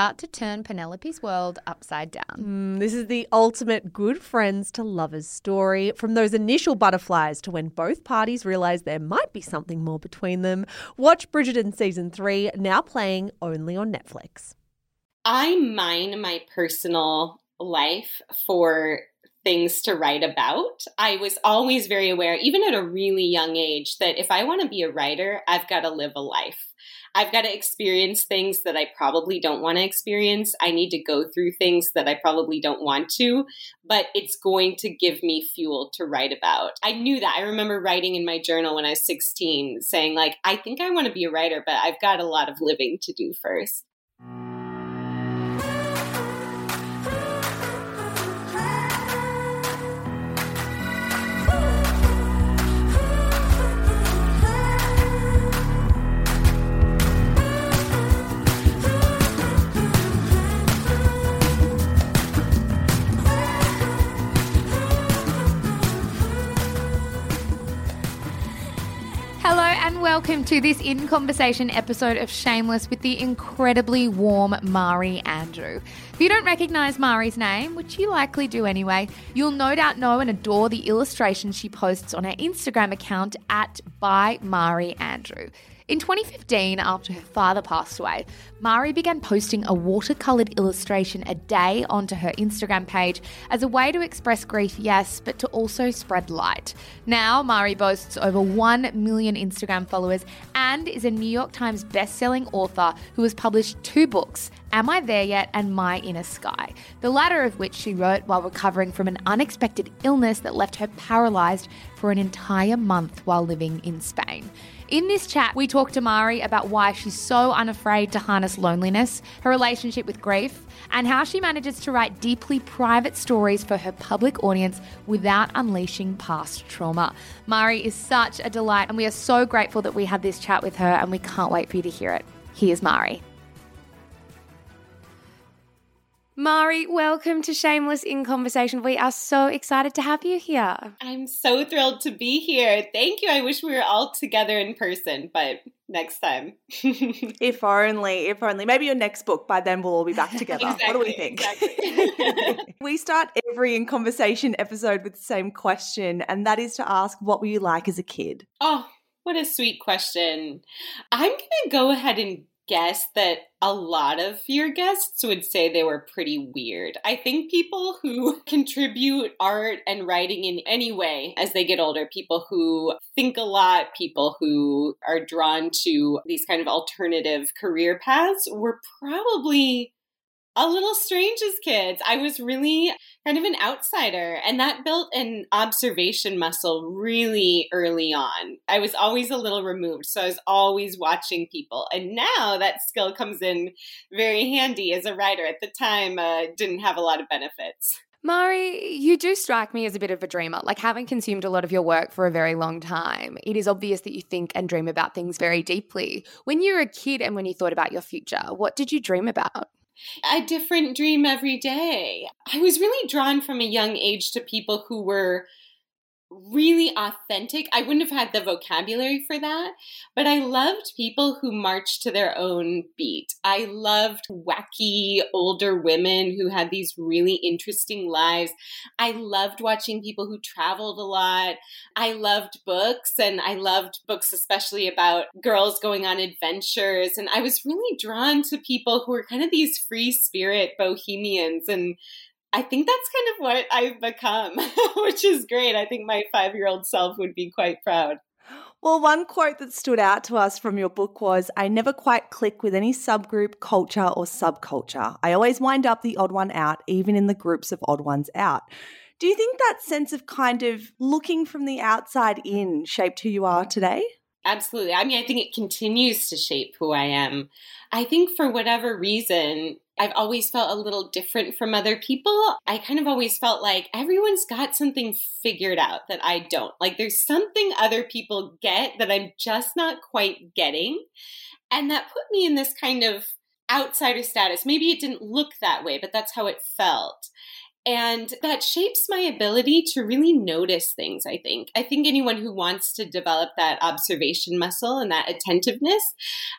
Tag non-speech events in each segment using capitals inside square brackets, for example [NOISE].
about to turn Penelope's world upside down. Mm, this is the ultimate good friends to lovers story. From those initial butterflies to when both parties realize there might be something more between them. Watch Bridgerton season three, now playing only on Netflix. I mine my personal life for things to write about. I was always very aware, even at a really young age, that if I want to be a writer, I've got to live a life. I've got to experience things that I probably don't want to experience. I need to go through things that I probably don't want to, but it's going to give me fuel to write about. I knew that. I remember writing in my journal when I was 16 saying, like, I think I want to be a writer, but I've got a lot of living to do first. To this In Conversation episode of Shameless with the incredibly warm Mari Andrew. If you don't recognise Mari's name, which you likely do anyway, you'll no doubt know and adore the illustrations she posts on her Instagram account at by Mari Andrew. In 2015, after her father passed away, Mari began posting a watercoloured illustration a day onto her Instagram page as a way to express grief, yes, but to also spread light. Now, Mari boasts over 1 million Instagram followers and is a New York Times best-selling author who has published two books, Am I There Yet and My Inner Sky, the latter of which she wrote while recovering from an unexpected illness that left her paralysed for an entire month while living in Spain. In this chat, we talk to Mari about why she's so unafraid to harness loneliness, her relationship with grief, and how she manages to write deeply private stories for her public audience without unleashing past trauma. Mari is such a delight, and we are so grateful that we had this chat with her, and we can't wait for you to hear it. Here's Mari. Mari, welcome to Shameless in Conversation. We are so excited to have you here. I'm so thrilled to be here. Thank you. I wish we were all together in person, but next time. [LAUGHS] if only, if only. Maybe your next book, by then we'll all be back together. exactly, what do we think? Exactly. [LAUGHS] we start every in conversation episode with the same question, and that is to ask, what were you like as a kid? Oh, what a sweet question. I'm going to go ahead and guess that a lot of your guests would say they were pretty weird. I think people who [LAUGHS] contribute art and writing in any way as they get older, people who think a lot, people who are drawn to these kind of alternative career paths, were probably a little strange as kids. I was really kind of an outsider, and that built an observation muscle really early on. I was always a little removed, so I was always watching people. And now that skill comes in very handy as a writer. At the time, uh, didn't have a lot of benefits. Mari, you do strike me as a bit of a dreamer. Like having consumed a lot of your work for a very long time, it is obvious that you think and dream about things very deeply. When you were a kid and when you thought about your future, what did you dream about? A different dream every day. I was really drawn from a young age to people who were really authentic. I wouldn't have had the vocabulary for that, but I loved people who marched to their own beat. I loved wacky older women who had these really interesting lives. I loved watching people who traveled a lot. I loved books and I loved books especially about girls going on adventures and I was really drawn to people who were kind of these free spirit bohemians and I think that's kind of what I've become, [LAUGHS] which is great. I think my five year old self would be quite proud. Well, one quote that stood out to us from your book was I never quite click with any subgroup, culture, or subculture. I always wind up the odd one out, even in the groups of odd ones out. Do you think that sense of kind of looking from the outside in shaped who you are today? Absolutely. I mean, I think it continues to shape who I am. I think for whatever reason, I've always felt a little different from other people. I kind of always felt like everyone's got something figured out that I don't. Like there's something other people get that I'm just not quite getting. And that put me in this kind of outsider status. Maybe it didn't look that way, but that's how it felt. And that shapes my ability to really notice things, I think. I think anyone who wants to develop that observation muscle and that attentiveness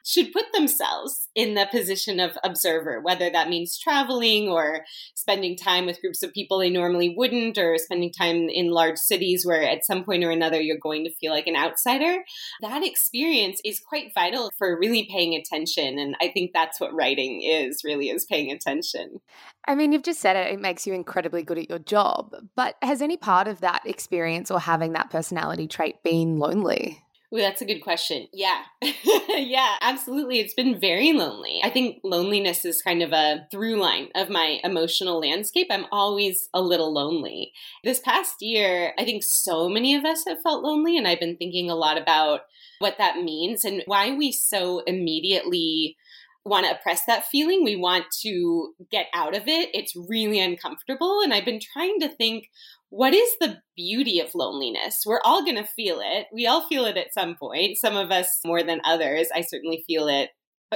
should put themselves in the position of observer, whether that means traveling or spending time with groups of people they normally wouldn't, or spending time in large cities where at some point or another you're going to feel like an outsider. That experience is quite vital for really paying attention. And I think that's what writing is really is paying attention. I mean, you've just said it, it makes you incredibly good at your job. But has any part of that experience or having that personality trait been lonely? Ooh, that's a good question. Yeah. [LAUGHS] yeah, absolutely. It's been very lonely. I think loneliness is kind of a through line of my emotional landscape. I'm always a little lonely. This past year, I think so many of us have felt lonely, and I've been thinking a lot about what that means and why we so immediately want to oppress that feeling. We want to get out of it. It's really uncomfortable. And I've been trying to think what is the beauty of loneliness? We're all going to feel it. We all feel it at some point, some of us more than others. I certainly feel it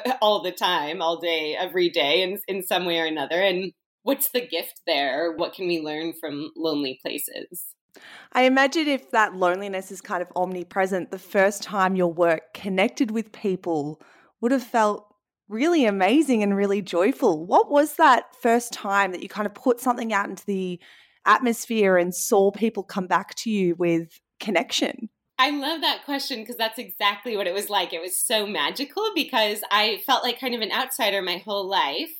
[LAUGHS] all the time, all day, every day, in, in some way or another. And what's the gift there? What can we learn from lonely places? I imagine if that loneliness is kind of omnipresent, the first time your work connected with people would have felt really amazing and really joyful. What was that first time that you kind of put something out into the atmosphere and saw people come back to you with connection? I love that question because that's exactly what it was like. It was so magical because I felt like kind of an outsider my whole life.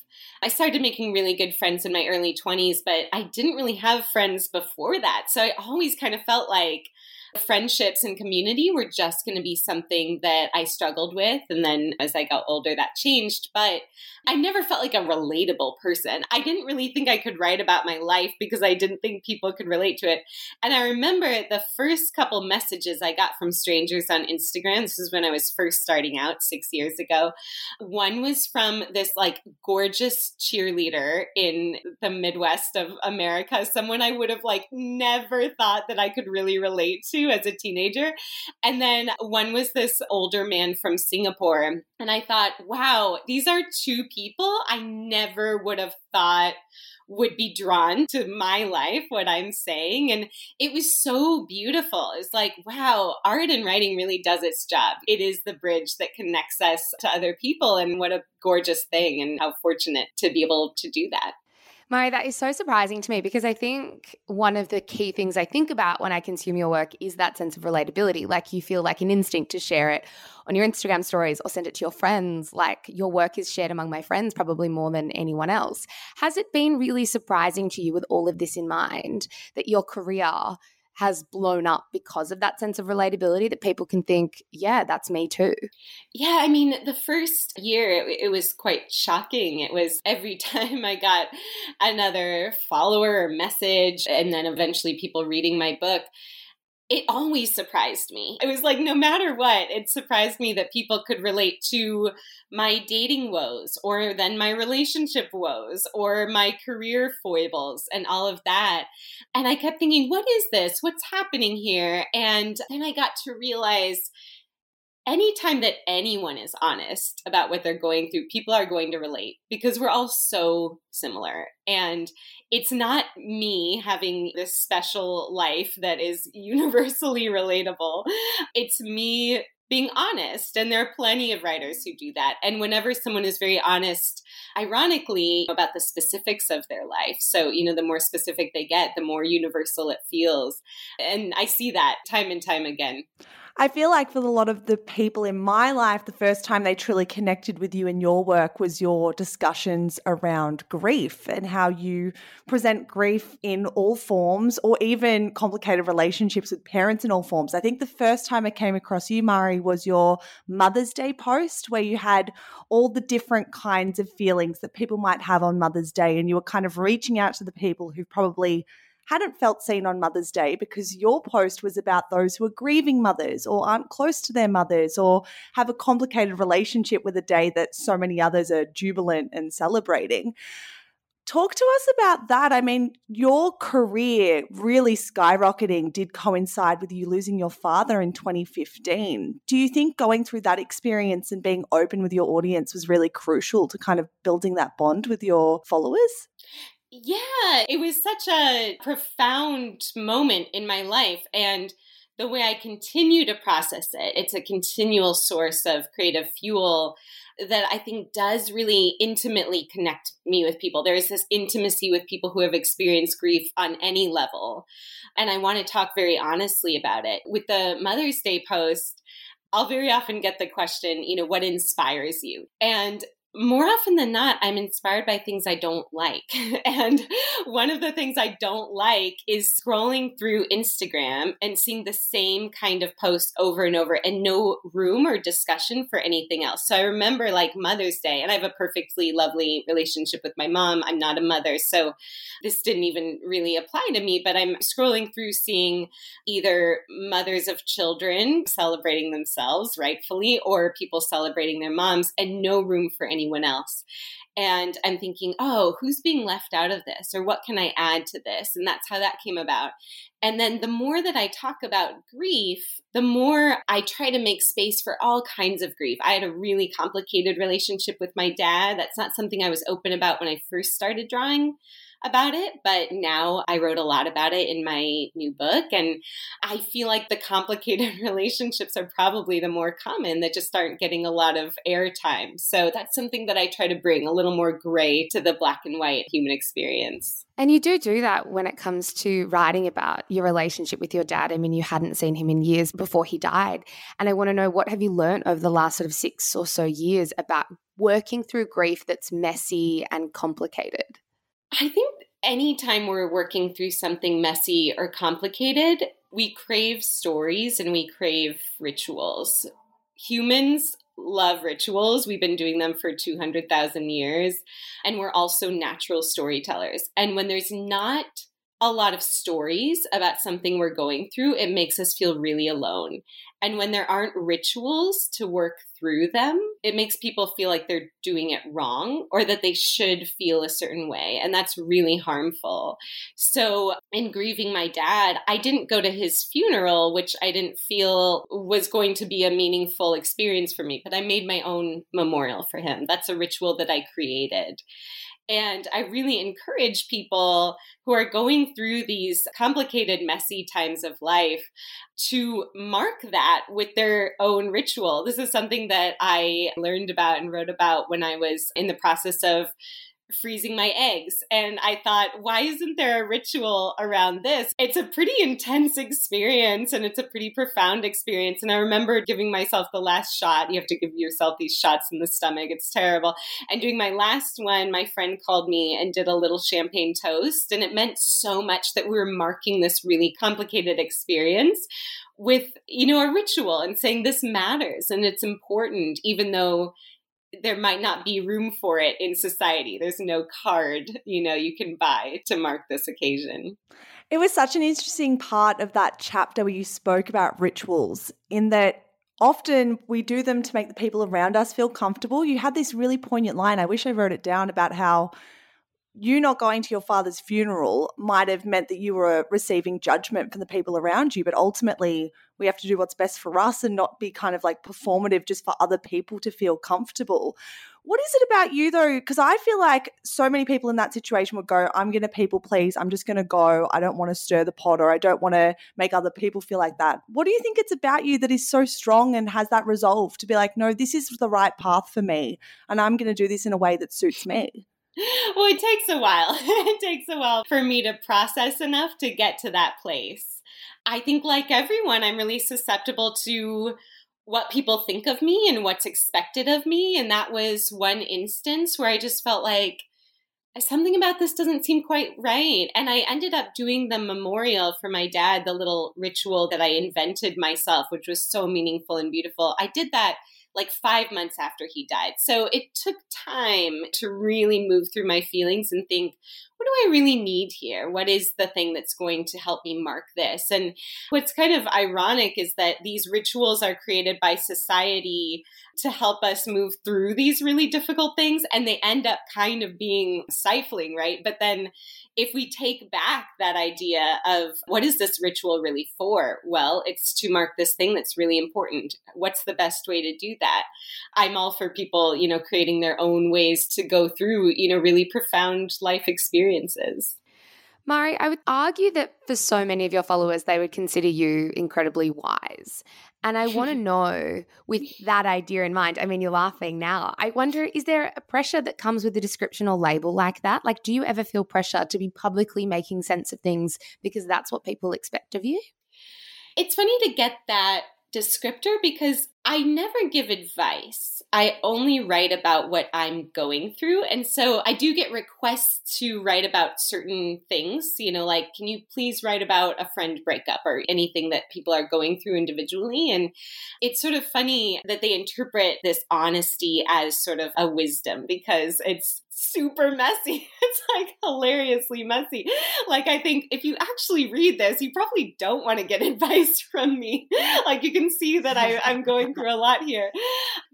I started making really good friends in my early 20s, but I didn't really have friends before that. So I always kind of felt like friendships and community were just going to be something that I struggled with. And then as I got older, that changed. But I never felt like a relatable person. I didn't really think I could write about my life because I didn't think people could relate to it. And I remember the first couple messages I got from strangers on Instagram. This is when I was first starting out six years ago. One was from this like gorgeous cheerleader in the Midwest of America, someone I would have like never thought that I could really relate to as a teenager. And then one was this older man from Singapore. And I thought, wow, these are two people I never would have thought would be drawn to my life, what I'm saying. And it was so beautiful. It's like, wow, art and writing really does its job. It is the bridge that connects us to other people. And what a gorgeous thing, and how fortunate to be able to do that. Mari, that is so surprising to me because I think one of the key things I think about when I consume your work is that sense of relatability. Like you feel like an instinct to share it on your Instagram stories or send it to your friends. Like your work is shared among my friends probably more than anyone else. Has it been really surprising to you with all of this in mind that your career has blown up because of that sense of relatability that people can think, yeah, that's me too. Yeah, I mean, the first year it, it, was quite shocking. It was every [LAUGHS] time I got another follower or message, and then eventually people reading my book it always surprised me. It was like, no matter what, it surprised me that people could relate to my dating woes or then my relationship woes or my career foibles and all of that. And I kept thinking, what is this? What's happening here? And then I got to realize anytime that anyone is honest about what they're going through, people are going to relate because we're all so similar. And it's not me having this special life that is [LAUGHS] universally relatable. It's me being honest. And there are plenty of writers who do that. And whenever someone is very honest, ironically, about the specifics of their life, so, you know, the more specific they get, the more universal it feels. And I see that time and time again. I feel like for a lot of the people in my life, the first time they truly connected with you in your work was your discussions around grief and how you present grief in all forms or even complicated relationships with parents in all forms. I think the first time I came across you, Mari, was your Mother's Day post where you had all the different kinds of feelings that people might have on Mother's Day and you were kind of reaching out to the people who probably hadn't felt seen on Mother's Day because your post was about those who are grieving mothers or aren't close to their mothers or have a complicated relationship with a day that so many others are jubilant and celebrating. Talk to us about that. I mean, your career really skyrocketing did coincide with you losing your father in 2015. Do you think going through that experience and being open with your audience was really crucial to kind of building that bond with your followers? Yeah, it was such a profound moment in my life. And the way I continue to process it, it's a continual source of creative fuel that I think does really intimately connect me with people. There is this intimacy with people who have experienced grief on any level. And I want to talk very honestly about it. With the Mother's Day post, I'll very often get the question, you know, what inspires you? And more often than not, I'm inspired by things I don't like. [LAUGHS] and one of the things I don't like is scrolling through Instagram and seeing the same kind of posts over and over and no room or discussion for anything else. So I remember like Mother's Day, and I have a perfectly lovely relationship with my mom. I'm not a mother, so this didn't even really apply to me, but I'm scrolling through seeing either mothers of children celebrating themselves rightfully or people celebrating their moms and no room for any anyone else. And I'm thinking, oh, who's being left out of this? Or what can I add to this? And that's how that came about. And then the more that I talk about grief, the more I try to make space for all kinds of grief. I had a really complicated relationship with my dad. That's not something I was open about when I first started drawing about it, but now I wrote a lot about it in my new book. And I feel like the complicated [LAUGHS] relationships are probably the more common that just aren't getting a lot of airtime. So that's something that I try to bring a little more gray to the black and white human experience. And you do do that when it comes to writing about your relationship with your dad. I mean, you hadn't seen him in years before he died. And I want to know what have you learned over the last sort of six or so years about working through grief that's messy and complicated? I think anytime we're working through something messy or complicated, we crave stories and we crave rituals. Humans love rituals. We've been doing them for 200,000 years. And we're also natural storytellers. And when there's not a lot of stories about something we're going through, it makes us feel really alone. And when there aren't rituals to work through them, it makes people feel like they're doing it wrong or that they should feel a certain way. And that's really harmful. So, in grieving my dad, I didn't go to his funeral, which I didn't feel was going to be a meaningful experience for me, but I made my own memorial for him. That's a ritual that I created. And I really encourage people who are going through these complicated, messy times of life to mark that with their own ritual. This is something that I learned about and wrote about when I was in the process of freezing my eggs. And I thought, why isn't there a ritual around this? It's a pretty intense experience and it's a pretty profound experience. And I remember giving myself the last shot. You have to give yourself these shots in the stomach, it's terrible. And doing my last one, my friend called me and did a little champagne toast. And it meant so much that we were marking this really complicated experience with you know a ritual and saying this matters and it's important even though there might not be room for it in society. There's no card, you know, you can buy to mark this occasion. It was such an interesting part of that chapter where you spoke about rituals in that often we do them to make the people around us feel comfortable. You had this really poignant line. I wish I wrote it down about how you not going to your father's funeral might have meant that you were receiving judgment from the people around you, but ultimately we have to do what's best for us and not be kind of like performative just for other people to feel comfortable. What is it about you though? Because I feel like so many people in that situation would go, I'm going to people please. I'm just going to go. I don't want to stir the pot or I don't want to make other people feel like that. What do you think it's about you that is so strong and has that resolve to be like, no, this is the right path for me and I'm going to do this in a way that suits me? [LAUGHS] well, it takes a while. [LAUGHS] it takes a while for me to process enough to get to that place. I think, like everyone, I'm really susceptible to what people think of me and what's expected of me. And that was one instance where I just felt like something about this doesn't seem quite right. And I ended up doing the memorial for my dad, the little ritual that I invented myself, which was so meaningful and beautiful. I did that like five months after he died. So it took time to really move through my feelings and think, what do I really need here? What is the thing that's going to help me mark this? And what's kind of ironic is that these rituals are created by society to help us move through these really difficult things and they end up kind of being stifling, right? But then if we take back that idea of what is this ritual really for? Well, it's to mark this thing that's really important. What's the best way to do that? I'm all for people, you know, creating their own ways to go through, you know, really profound life experiences. Mari, I would argue that for so many of your followers, they would consider you incredibly wise. And I want to [LAUGHS] know, with that idea in mind, I mean, you're laughing now. I wonder, is there a pressure that comes with a description or label like that? Like, do you ever feel pressure to be publicly making sense of things because that's what people expect of you? It's funny to get that descriptor because I never give advice. I only write about what I'm going through. And so I do get requests to write about certain things, you know, like, can you please write about a friend breakup or anything that people are going through individually? And it's sort of funny that they interpret this honesty as sort of a wisdom because it's super messy. [LAUGHS] It's like hilariously messy. Like, I think if you actually read this, you probably don't want to get [LAUGHS] advice from me. Like, you can see that I, I'm going through a lot here.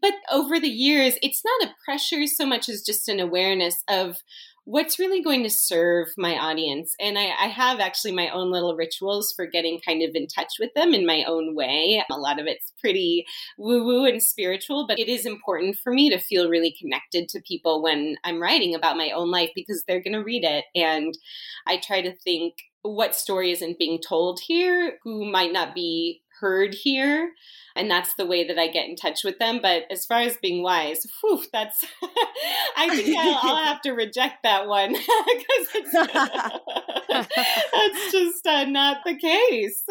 But over the years, it's not a pressure so much as just an awareness of what's really going to serve my audience. And I, I, have actually my own little rituals for getting kind of in touch with them in my own way. A lot of it's pretty woo woo and spiritual, but it is important for me to feel really connected to people when I'm writing about my own life because they're going to read it. And I try to think what story isn't being told here, who might not be heard here and that's the way that I get in touch with them. But as far as being wise, whew, that's [LAUGHS] I think I'll, I'll, have to reject that one [LAUGHS] because it's [LAUGHS] that's just uh, not the case.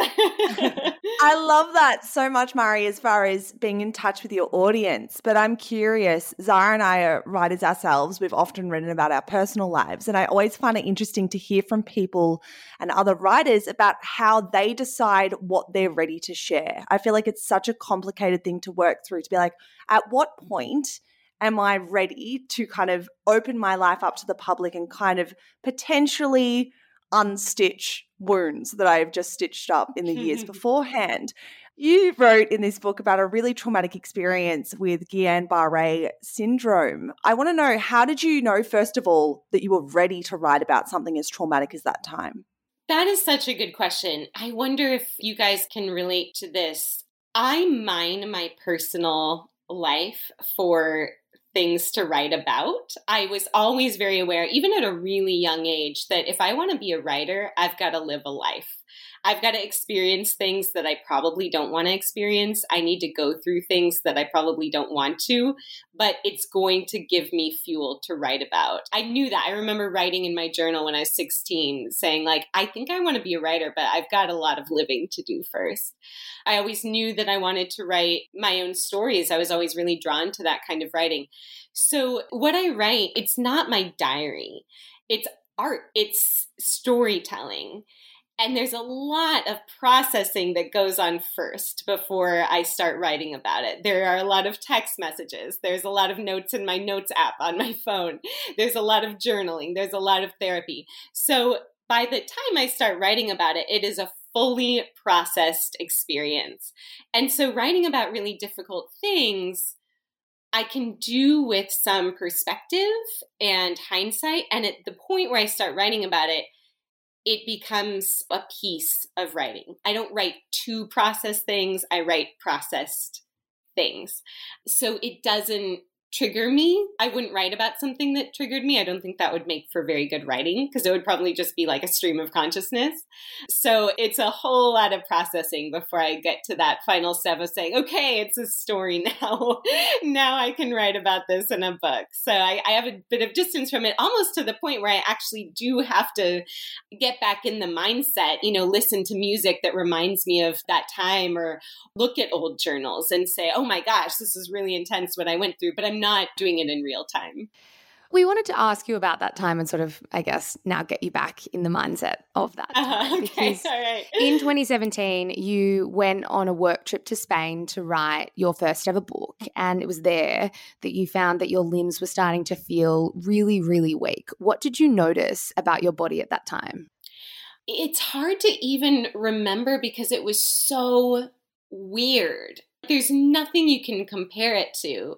I love that so much, Mari, as far as being in touch with your audience. But I'm curious, Zara and I are writers ourselves. We've often written about our personal lives, and I always find it interesting to hear from people and other writers about how they decide what they're ready to share. I feel like it's such a complicated thing to work through to be like, at what point am I ready to kind of open my life up to the public and kind of potentially unstitch wounds that I've just stitched up in the years [LAUGHS] beforehand? You wrote in this book about a really traumatic experience with Guillain Barre syndrome. I want to know how did you know, first of all, that you were ready to write about something as traumatic as that time? That is such a good question. I wonder if you guys can relate to this. I mine my personal life for things to write about. I was always very aware, even at a really young age, that if I want to be a writer, I've got to live a life. I've got to experience things that I probably don't want to experience. I need to go through things that I probably don't want to, but it's going to give me fuel to write about. I knew that. I remember writing in my journal when I was 16 saying, like, I think I want to be a writer, but I've got a lot of living to do first. I always knew that I wanted to write my own stories. I was always really drawn to that kind of writing. So, what I write, it's not my diary. It's art, it's storytelling. And there's a lot of processing that goes on first before I start writing about it. There are a lot of text messages. There's a lot of notes in my notes app on my phone. There's a lot of journaling. There's a lot of therapy. So by the time I start writing about it, it is a fully processed experience. And so writing about really difficult things I can do with some perspective and hindsight. And at the point where I start writing about it, it becomes a piece of writing. I don't write to process things, I write processed things. So it doesn't trigger me. I wouldn't write about something that triggered me. I don't think that would make for very good writing because it would probably just be like a stream of consciousness. So it's a whole lot of processing before I get to that final step of saying, okay, it's a story now. [LAUGHS] now I can write about this in a book. So I, I have a bit of distance from it, almost to the point where I actually do have to get back in the mindset, you know, listen to music that reminds me of that time or look at old journals and say, oh my gosh, this is really intense what I went through. But I'm not doing it in real time. We wanted to ask you about that time and sort of, I guess, now get you back in the mindset of that Uh-huh, okay, because all right. in 2017, you went on a work trip to Spain to write your first ever book. And it was there that you found that your limbs were starting to feel really, really weak. What did you notice about your body at that time? it's hard to even remember because it was so weird. There's nothing you can compare it to.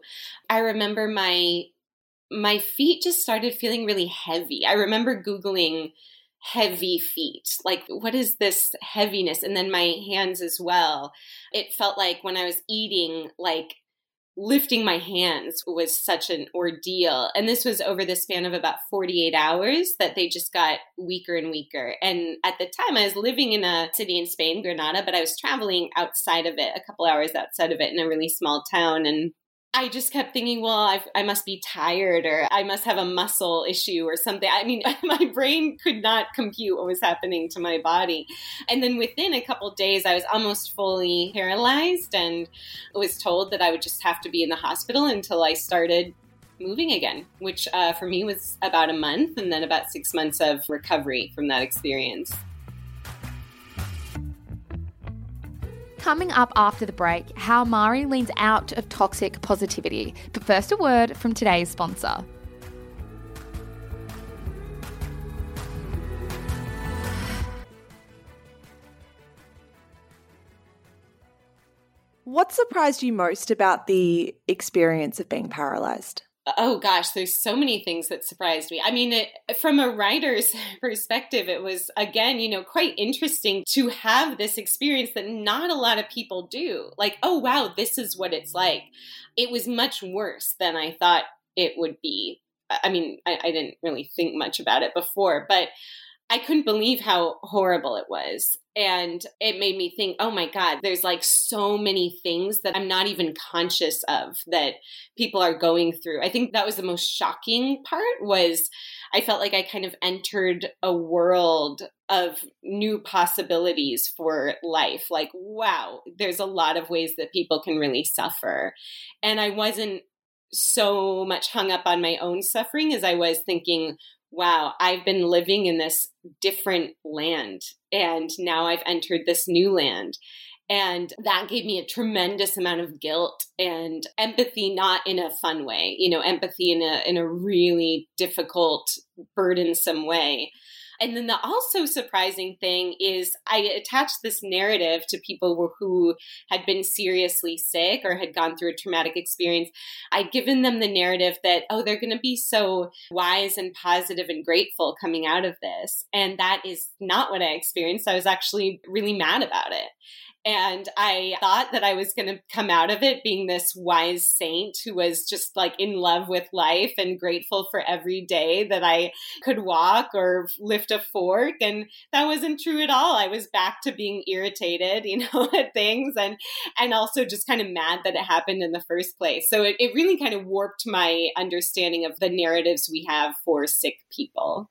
I remember my my feet just started feeling really heavy. I remember googling heavy feet. Like what is this heaviness? And then my hands as well. It felt like when I was eating like lifting my hands was such an ordeal. And this was over the span of about 48 hours that they just got weaker and weaker. And at the time, I was living in a city in Spain, Granada, but I was traveling outside of it, a couple hours outside of it in a really small town. And I just kept thinking, well, I've, i must be tired or I must have a muscle issue or something. I mean, [LAUGHS] my brain could not compute what was happening to my body. And then within a couple days, I was almost fully paralyzed and was told that I would just have to be in the hospital until I started moving again, which uh, for me was about a month and then about six months of recovery from that experience. Coming up after the break, how Mari leans out of toxic positivity. But first, a word from today's sponsor. What surprised you most about the experience of being paralyzed? Oh gosh, there's so many things that surprised me. I mean, it, from a writer's [LAUGHS] perspective, it was again, you know, quite interesting to have this experience that not a lot of people do. Like, oh wow, this is what it's like. It was much worse than I thought it would be. I mean, I, I didn't really think much about it before, but I couldn't believe how horrible it was. And it made me think, oh my God, there's like so many things that I'm not even conscious of that people are going through. I think that was the most shocking part was I felt like I kind of entered a world of new possibilities for life. Like, wow, there's a lot of ways that people can really suffer. And I wasn't so much hung up on my own suffering as I was thinking, wow, I've been living in this different land and now I've entered this new land. And that gave me a tremendous amount of guilt and empathy, not in a fun way, you know, empathy in a in a really difficult, burdensome way. And then the also surprising thing is I attached this narrative to people who had been seriously sick or had gone through a traumatic experience. I'd given them the narrative that, oh, they're going to be so wise and positive and grateful coming out of this. And that is not what I experienced. I was actually really mad about it. And I thought that I was going to come out of it being this wise saint who was just like in love with life and grateful for every day that I could walk or lift a fork. And that wasn't true at all. I was back to being irritated, [LAUGHS] you know, at things and, and also just kind of mad that it happened in the first place. So it, it really kind of warped my understanding of the narratives we have for sick people.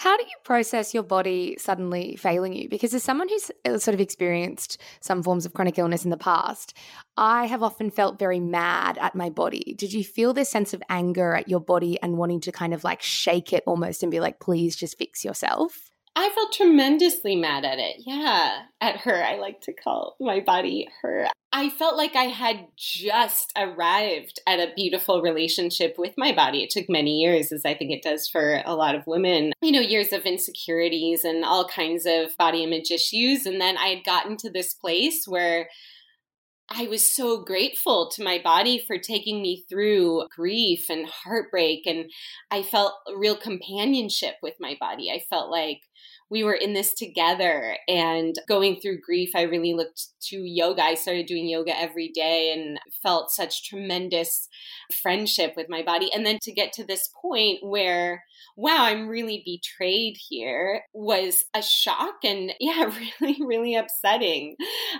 How do you process your body suddenly failing you? Because as someone who's uh, sort of experienced some forms of chronic illness in the past, I have often felt very mad at my body. Did you feel this sense of anger at your body and wanting to kind of like shake it almost and be like, please just fix yourself? I felt tremendously mad at it. Yeah, at her. I like to call my body her. I felt like I had just arrived at a beautiful relationship with my body. It took many years, as I think it does for a lot of women. You know, years of insecurities and all kinds of body image issues. And then I had gotten to this place where I was so grateful to my body for taking me through grief and heartbreak. And I felt real companionship with my body. I felt like we were in this together and going through grief. I really looked to yoga. I started doing yoga every day and felt such tremendous friendship with my body. And then to get to this point where, wow, I'm really betrayed here was a shock and yeah, [LAUGHS] really, really upsetting.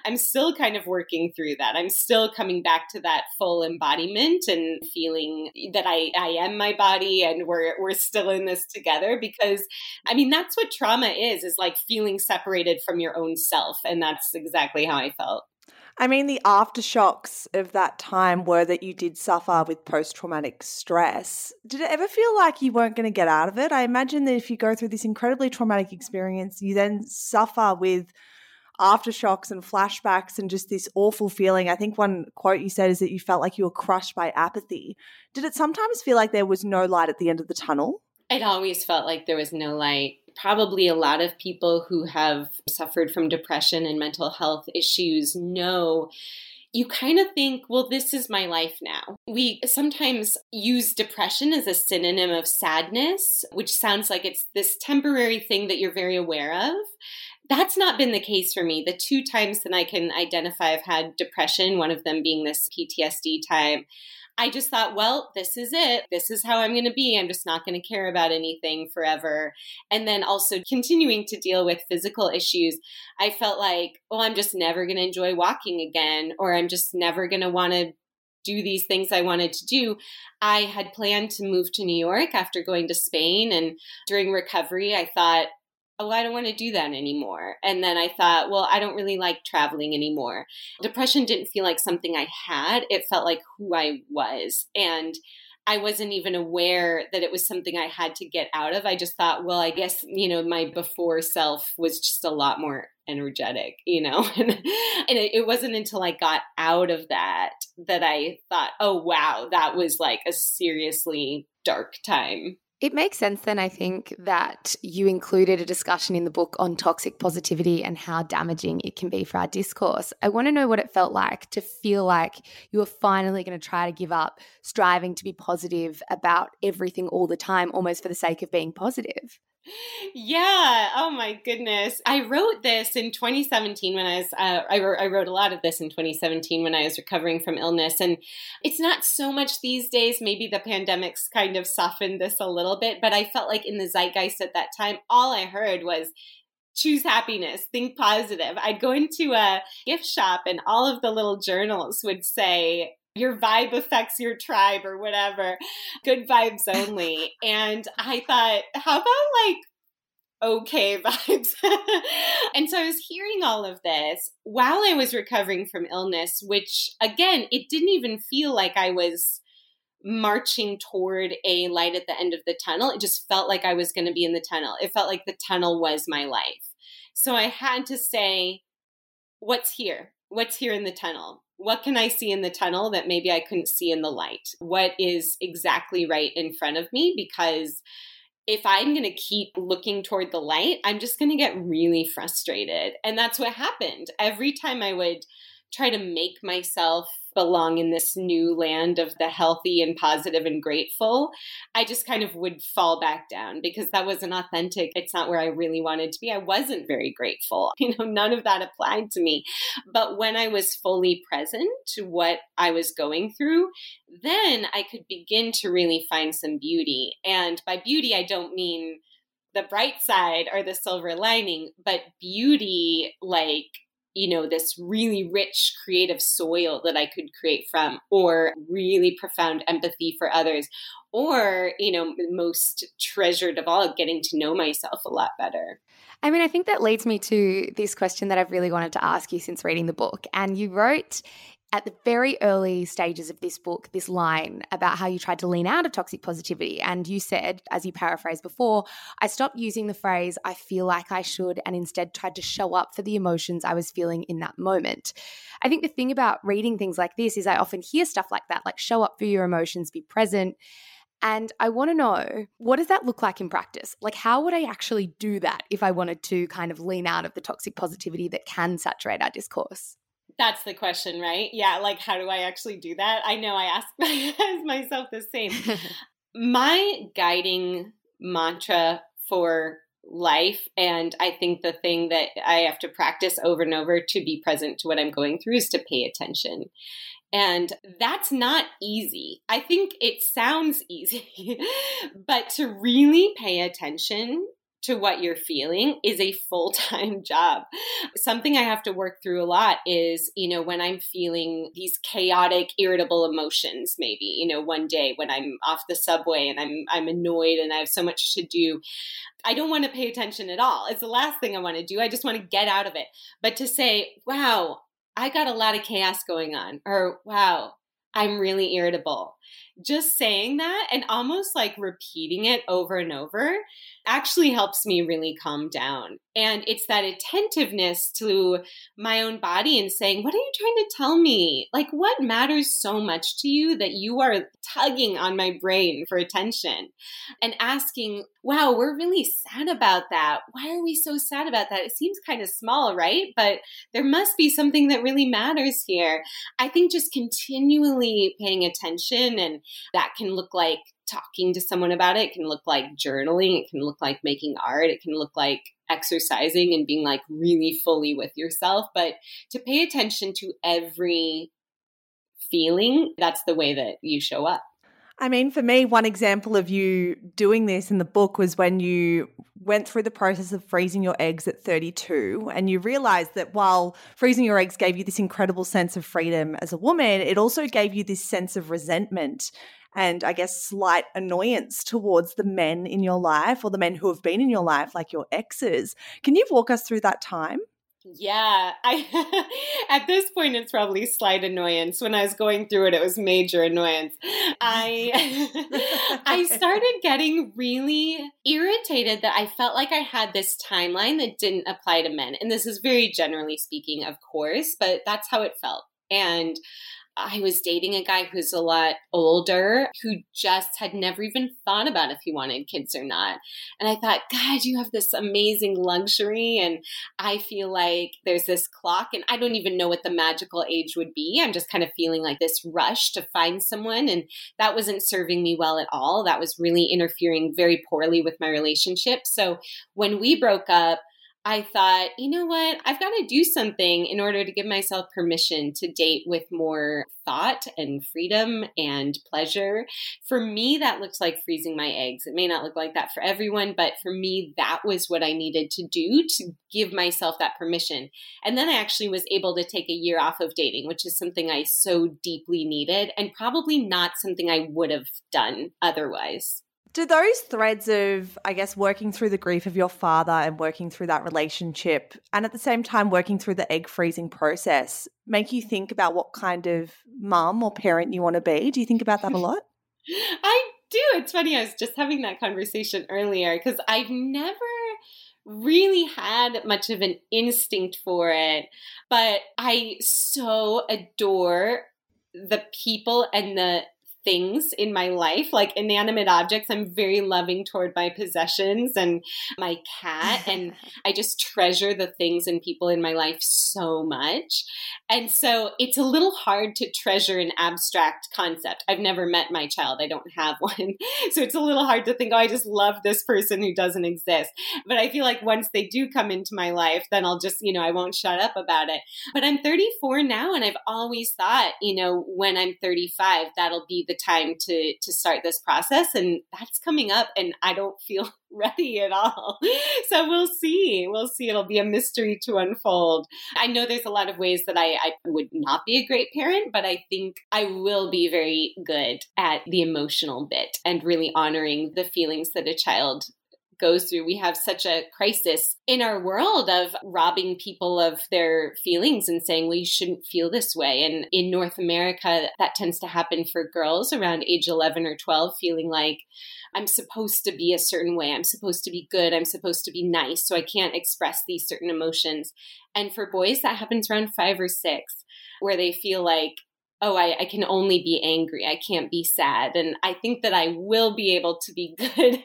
I'm still kind of working through that. I'm still coming back to that full embodiment and feeling that I, I am my body and we're, we're still in this together because I mean, that's what trauma is, is like feeling separated from your own self. And that's exactly how I felt. I mean, the aftershocks of that time were that you did suffer with post traumatic stress. Did it ever feel like you weren't going to get out of it? I imagine that if you go through this incredibly traumatic experience, you then suffer with aftershocks and flashbacks and just this awful feeling. I think one quote you said is that you felt like you were crushed by apathy. Did it sometimes feel like there was no light at the end of the tunnel? It always felt like there was no light. Probably a lot of people who have suffered from depression and mental health issues know you kind of think, well, this is my life now. We sometimes use depression as a synonym of sadness, which sounds like it's this temporary thing that you're very aware of that's not been the case for me. The two times that I can identify I've had depression, one of them being this PTSD time, I just thought, well, this is it. This is how I'm going to be. I'm just not going to care about anything forever. And then also continuing to deal with physical issues, I felt like, well, I'm just never going to enjoy walking again, or I'm just never going to want to do these things I wanted to do. I had planned to move to New York after going to Spain. And during recovery, I thought, oh, I don't want to do that anymore. And then I thought, well, I don't really like traveling anymore. Depression didn't feel like something I had, it felt like who I was. And I wasn't even aware that it was something I had to get out of. I just thought, well, I guess, you know, my before self was just a lot more energetic, you know? [LAUGHS] and it, wasn't until I got out of that that I thought, oh, wow, that was like a seriously dark time. It makes sense then, I think, that you included a discussion in the book on toxic positivity and how damaging it can be for our discourse. I want to know what it felt like to feel like you were finally going to try to give up striving to be positive about everything all the time, almost for the sake of being positive. Yeah. Oh my goodness. I wrote this in 2017 when I was, uh, I, wrote, I wrote a lot of this in 2017 when I was recovering from illness. And it's not so much these days. Maybe the pandemic's kind of softened this a little bit, but I felt like in the zeitgeist at that time, all I heard was, choose happiness, think positive. I'd go into a gift shop and all of the little journals would say, your vibe affects your tribe or whatever. Good vibes only. [LAUGHS] and I thought, how about like okay [LAUGHS] vibes. and so I was hearing all of this while I was recovering from illness, which again, it didn't even feel like I was marching toward a light at the end of the tunnel. It just felt like I was going to be in the tunnel. It felt like the tunnel was my life. So I had to say, what's here? What's here in the tunnel? What can I see in the tunnel that maybe I couldn't see in the light? What is exactly right in front of me? Because if I'm going to keep looking toward the light, I'm just going to get really frustrated. And that's what happened. Every time I would try to make myself belong in this new land of the healthy and positive and grateful, I just kind of would fall back down because that wasn't authentic. It's not where I really wanted to be. I wasn't very grateful. [LAUGHS] You know, none of that applied to me. But when I was fully present to what I was going through, then I could begin to really find some beauty. And by beauty, I don't mean the bright side or the silver lining, but beauty like you know, this really rich creative soil that I could create from, or really profound empathy for others, or, you know, most treasured of all, getting to know myself a lot better. I mean, I think that leads me to this question that I've really wanted to ask you since reading the book. And you wrote at the very early stages of this book this line about how you tried to lean out of toxic positivity. And you said, as you paraphrased before, I stopped using the phrase, I feel like I should, and instead tried to show up for the emotions I was feeling in that moment. I think the thing about reading things like this is I often hear stuff like that, like show up for your emotions, be present. And I want to know what does that look like in practice? Like, how would I actually do that if I wanted to kind of lean out of the toxic positivity that can saturate our discourse? That's the question, right? Yeah, like how do I actually do that? I know I ask [LAUGHS] myself the same. [LAUGHS] My guiding mantra for life and I think the thing that I have to practice over and over to be present to what I'm going through is to pay attention. And that's not easy. I think it sounds [LAUGHS] easy, but to really pay attention to what you're feeling is a full time [LAUGHS] job. Something I have to work through a lot is, you know, when I'm feeling these chaotic, irritable emotions, maybe, you know, one day when I'm off the subway and I'm, I'm annoyed and I have so much to do, I don't want to pay attention at all. It's the last thing I want to do. I just want to get out of it. But to say, wow, I got a lot of chaos going on, or wow, I'm really irritable. Just saying that and almost like repeating it over and over actually helps me really calm down. And it's that attentiveness to my own body and saying, What are you trying to tell me? Like, what matters so much to you that you are tugging on my brain for attention? And asking, Wow, we're really sad about that. Why are we so sad about that? It seems kind of small, right? But there must be something that really matters here. I think just continually paying attention, and that can look like talking to someone about it. It can look like journaling. It can look like making art. It can look like exercising and being like really fully with yourself. But to pay attention to every feeling, that's the way that you show up. I mean, for me, one example of you doing this in the book was when you went through the process of freezing your eggs at 32 and you realized that while freezing your eggs gave you this incredible sense of freedom as a woman, it also gave you this sense of resentment and I guess slight annoyance towards the men in your life or the men who have been in your life, like your exes. Can you walk us through that time? Yeah, I [LAUGHS] at this point it's probably slight annoyance. When I was going through it, it was major annoyance. I [LAUGHS] I started getting really irritated that I felt like I had this timeline that didn't apply to men. And this is very generally speaking, of course, but that's how it felt. And I was dating a guy who's a lot older who just had never even thought about if he wanted kids or not. And I thought, God, you have this amazing luxury. And I feel like there's this clock, and I don't even know what the magical age would be. I'm just kind of feeling like this rush to find someone. And that wasn't serving me well at all. That was really interfering very poorly with my relationship. So when we broke up, I thought, you know what? I've got to do something in order to give myself permission to date with more thought and freedom and pleasure. For me, that looks like freezing my eggs. It may not look like that for everyone, but for me, that was what I needed to do to give myself that permission. And then I actually was able to take a year off of dating, which is something I so deeply needed and probably not something I would have done otherwise. Do those threads of, I guess, working through the grief of your father and working through that relationship, and at the same time working through the egg freezing process, make you think about what kind of mum or parent you want to be? Do you think about that a [LAUGHS] lot? I do. It's funny. I was just having that conversation earlier because I've never really had much of an instinct for it, but I so adore the people and the things in my life, like inanimate objects. I'm very loving toward my possessions and my cat. [LAUGHS] And I just treasure the things and people in my life so much. And so it's a little hard to treasure an abstract concept. I've never met my child, I don't have [LAUGHS] one. So it's a little hard to think, oh, I just love this person who doesn't exist. But I feel like once they do come into my life, then I'll just, you know, I won't shut up about it. But I'm 34 now, and I've always thought, you know, when I'm 35, that'll be the time to to start this process and that's coming up and I don't feel [LAUGHS] ready at all. [LAUGHS] So we'll see. We'll see. It'll be a mystery to unfold. I know there's a lot of ways that I, I would not be a great parent, but I think I will be very good at the emotional bit and really honoring the feelings that a child goes through. We have such a crisis in our world of robbing people of their feelings and saying, well, you shouldn't feel this way. And in North America, that tends to happen for girls around age 11 or 12, feeling like, I'm supposed to be a certain way. I'm supposed to be good. I'm supposed to be nice. So I can't express these certain emotions. And for boys, that happens around five or six, where they feel like oh, I, I, can only be angry. I can't be sad. And I think that I will be able to be [LAUGHS] good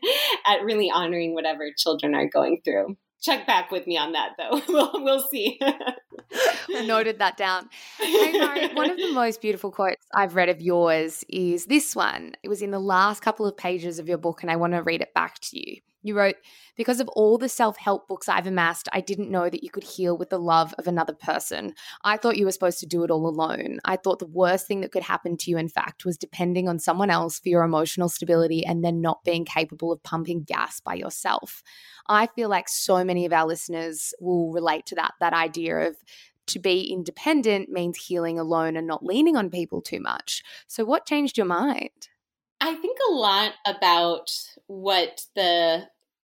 at really honoring whatever children are going through. Check back with me on that, though. [LAUGHS] we'll, we'll see. I noted that down. Hey, one of the [LAUGHS] most beautiful quotes I've read of yours is this one. It was in the last couple of pages of your book, and I want to read it back to you. You wrote, Because of all the self help books I've amassed, I didn't know that you could heal with the love of another person. I thought you were supposed to do it all alone. I thought the worst thing that could happen to you, in fact, was depending on someone else for your emotional stability and then not being capable of pumping gas by yourself. I feel like so many of our listeners will relate to that, that idea of to be independent means healing alone and not leaning on people too much. So, what changed your mind? I think a lot about what the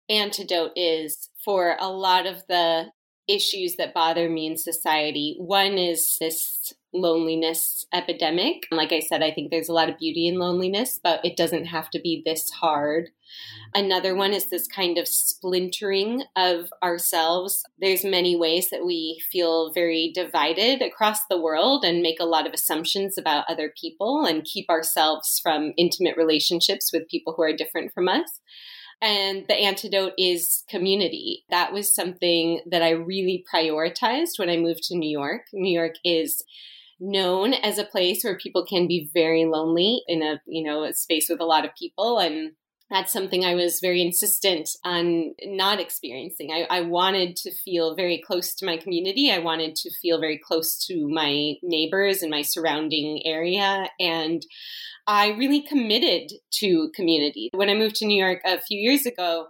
antidote is for a lot of the issues that bother me in society. One is this loneliness epidemic. Like I said, I think there's a lot of beauty in loneliness, but it doesn't have to be this hard. Another one is this kind of splintering of ourselves. There's many ways that we feel very divided across the world and make a lot of assumptions about other people and keep ourselves from intimate relationships with people who are different from us. And the antidote is community. That was something that I really prioritized when I moved to New York. New York is known as a place where people can be very lonely in a, you know, a space with a lot of people and that's something I was very insistent on not experiencing. I, I, wanted to feel very close to my community. I wanted to feel very close to my neighbors and my surrounding area. And I really committed to community. When I moved to New York a few years ago,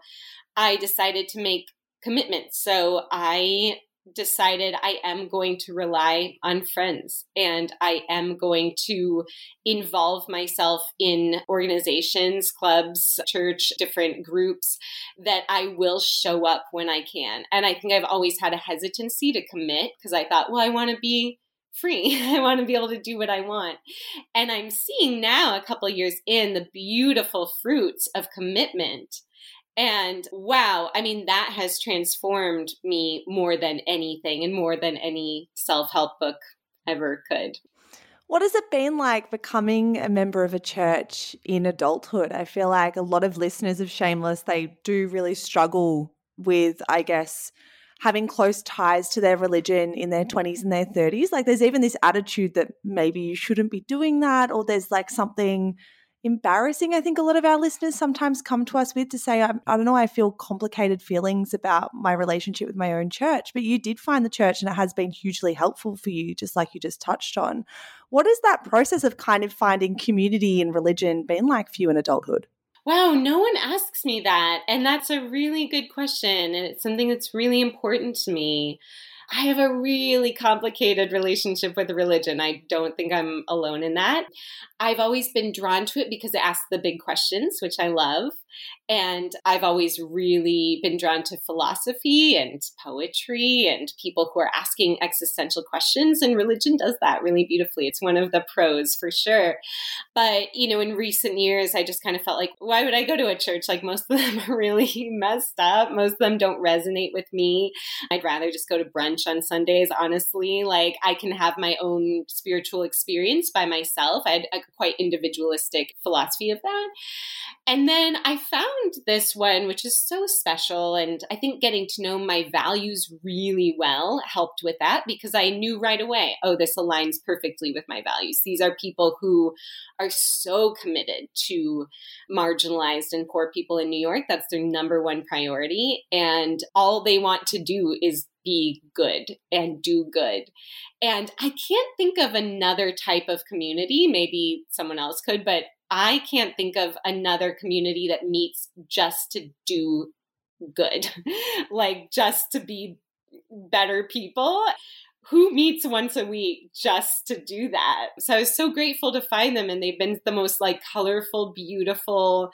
I decided to make commitments. So I decided I am going to rely on friends and I am going to involve myself in organizations, clubs, church, different groups that I will show up when I can. And I think I've always had a hesitancy to commit because I thought, well, I want to be free. [LAUGHS] I want to be able to do what I want. And I'm seeing now, a couple years in, the beautiful fruits of commitment. And wow, I mean, that has transformed me more than anything and more than any self help book ever could. What has it been like becoming a member of a church in adulthood? I feel like a lot of listeners of Shameless, they do really struggle with, I guess, having close ties to their religion in their 20s and their 30s. Like there's even this attitude that maybe you shouldn't be doing that, or there's like something embarrassing. I think a lot of our listeners sometimes come to us with to say, I, I don't know, I feel complicated feelings about my relationship with my own church. But you did find the church and it has been hugely helpful for you, just like you just touched on. What has that process of kind of finding community in religion been like for you in adulthood? Wow, no one asks me that. And that's a really good question. And it's something that's really important to me. I have a really complicated relationship with religion. I don't think I'm alone in that. I've always been drawn to it because it asks the big questions, which I love. And I've always really been drawn to philosophy and poetry and people who are asking existential questions. And religion does that really beautifully. It's one of the pros for sure. But, you know, in recent years, I just kind of felt like, why would I go to a church? Like most of them [LAUGHS] are really messed up. Most of them don't resonate with me. I'd rather just go to brunch on Sundays, honestly. Like I can have my own spiritual experience by myself. I had a quite individualistic philosophy of that. And then I found this one, which is so special. And I think getting to know my values really well helped with that because I knew right away, oh, this aligns perfectly with my values. These are people who are so committed to marginalized and poor people in New York. That's their number one priority. And all they want to do is be good and do good. And I can't think of another type of community, maybe someone else could, but I can't think of another community that meets just to do good, [LAUGHS] like just to be better people. Who meets once a week just to do that? So I was so grateful to find them, and they've been the most like colorful, beautiful,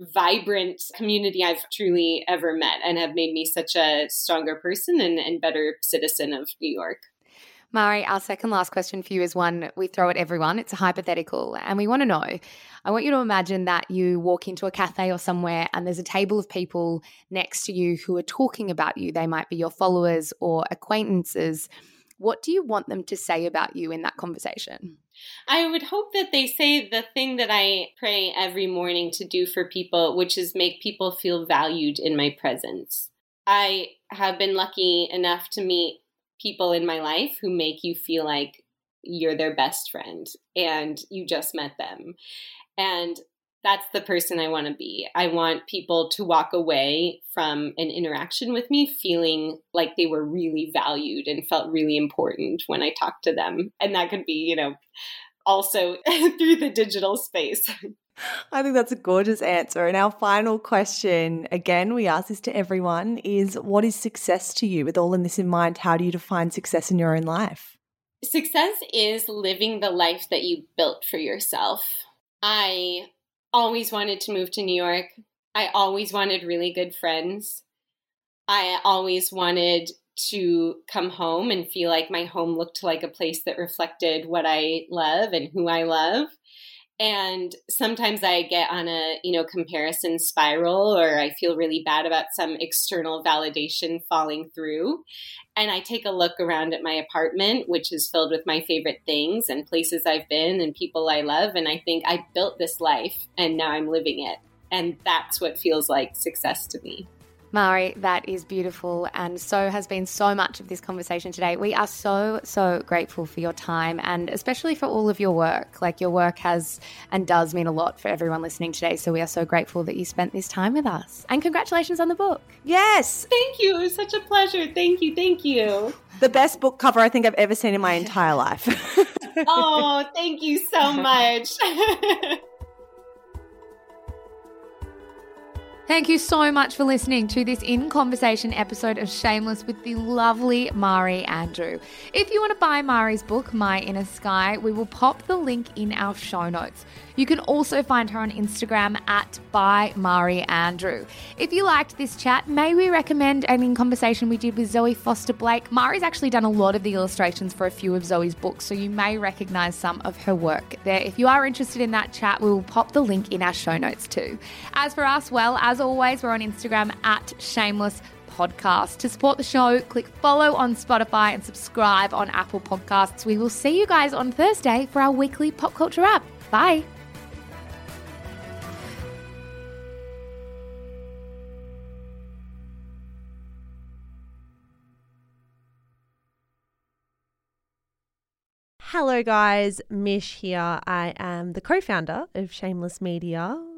vibrant community I've truly ever met, and have made me such a stronger person and, and better citizen of New York. Mari, our second last question for you is one we throw at everyone. It's a hypothetical, and we want to know. I want you to imagine that you walk into a cafe or somewhere and there's a table of people next to you who are talking about you. They might be your followers or acquaintances. What do you want them to say about you in that conversation? I would hope that they say the thing that I pray every morning to do for people, which is make people feel valued in my presence. I have been lucky enough to meet people in my life who make you feel like you're their best friend and you just met them. And that's the person I want to be. I want people to walk away from an interaction with me feeling like they were really valued and felt really important when I talked to them. And that could be, you know, also [LAUGHS] through the digital space. [LAUGHS] I think that's a gorgeous answer. And our final question, again, we ask this to everyone, is what is success to you? With all in this in mind, how do you define success in your own life? Success is living the life that you built for yourself. I always wanted to move to New York. I always wanted really good friends. I always wanted to come home and feel like my home looked like a place that reflected what I love and who I love. And sometimes I get on a, you know, comparison spiral or I feel really bad about some external validation falling through. And I take a look around at my apartment, which is filled with my favorite things and places I've been and people I love. And I think I built this life and now I'm living it. And that's what feels like success to me. Mari, that is beautiful. And so has been so much of this conversation today. We are so, so grateful for your time and especially for all of your work. Like your work has and does mean a lot for everyone listening today. So we are so grateful that you spent this time with us. And congratulations on the book. Yes. Thank you. It was such a pleasure. Thank you. Thank you. The best book cover I think I've ever seen in my [LAUGHS] entire life. [LAUGHS] oh, thank you so much. [LAUGHS] Thank you so much for listening to this in conversation episode of Shameless with the lovely Mari Andrew. If you want to buy Mari's book, My Inner Sky, we will pop the link in our show notes. You can also find her on Instagram at by Mari Andrew. If you liked this chat, may we recommend an in conversation we did with Zoe Foster Blake. Mari's actually done a lot of the illustrations for a few of Zoe's books, so you may recognize some of her work there. If you are interested in that chat, we will pop the link in our show notes too. As for us, well, as always, we're on Instagram at shameless podcast. To support the show, click follow on Spotify and subscribe on Apple Podcasts. We will see you guys on Thursday for our weekly pop culture wrap. Bye. Hello, guys. Mish here. I am the co founder of Shameless Media.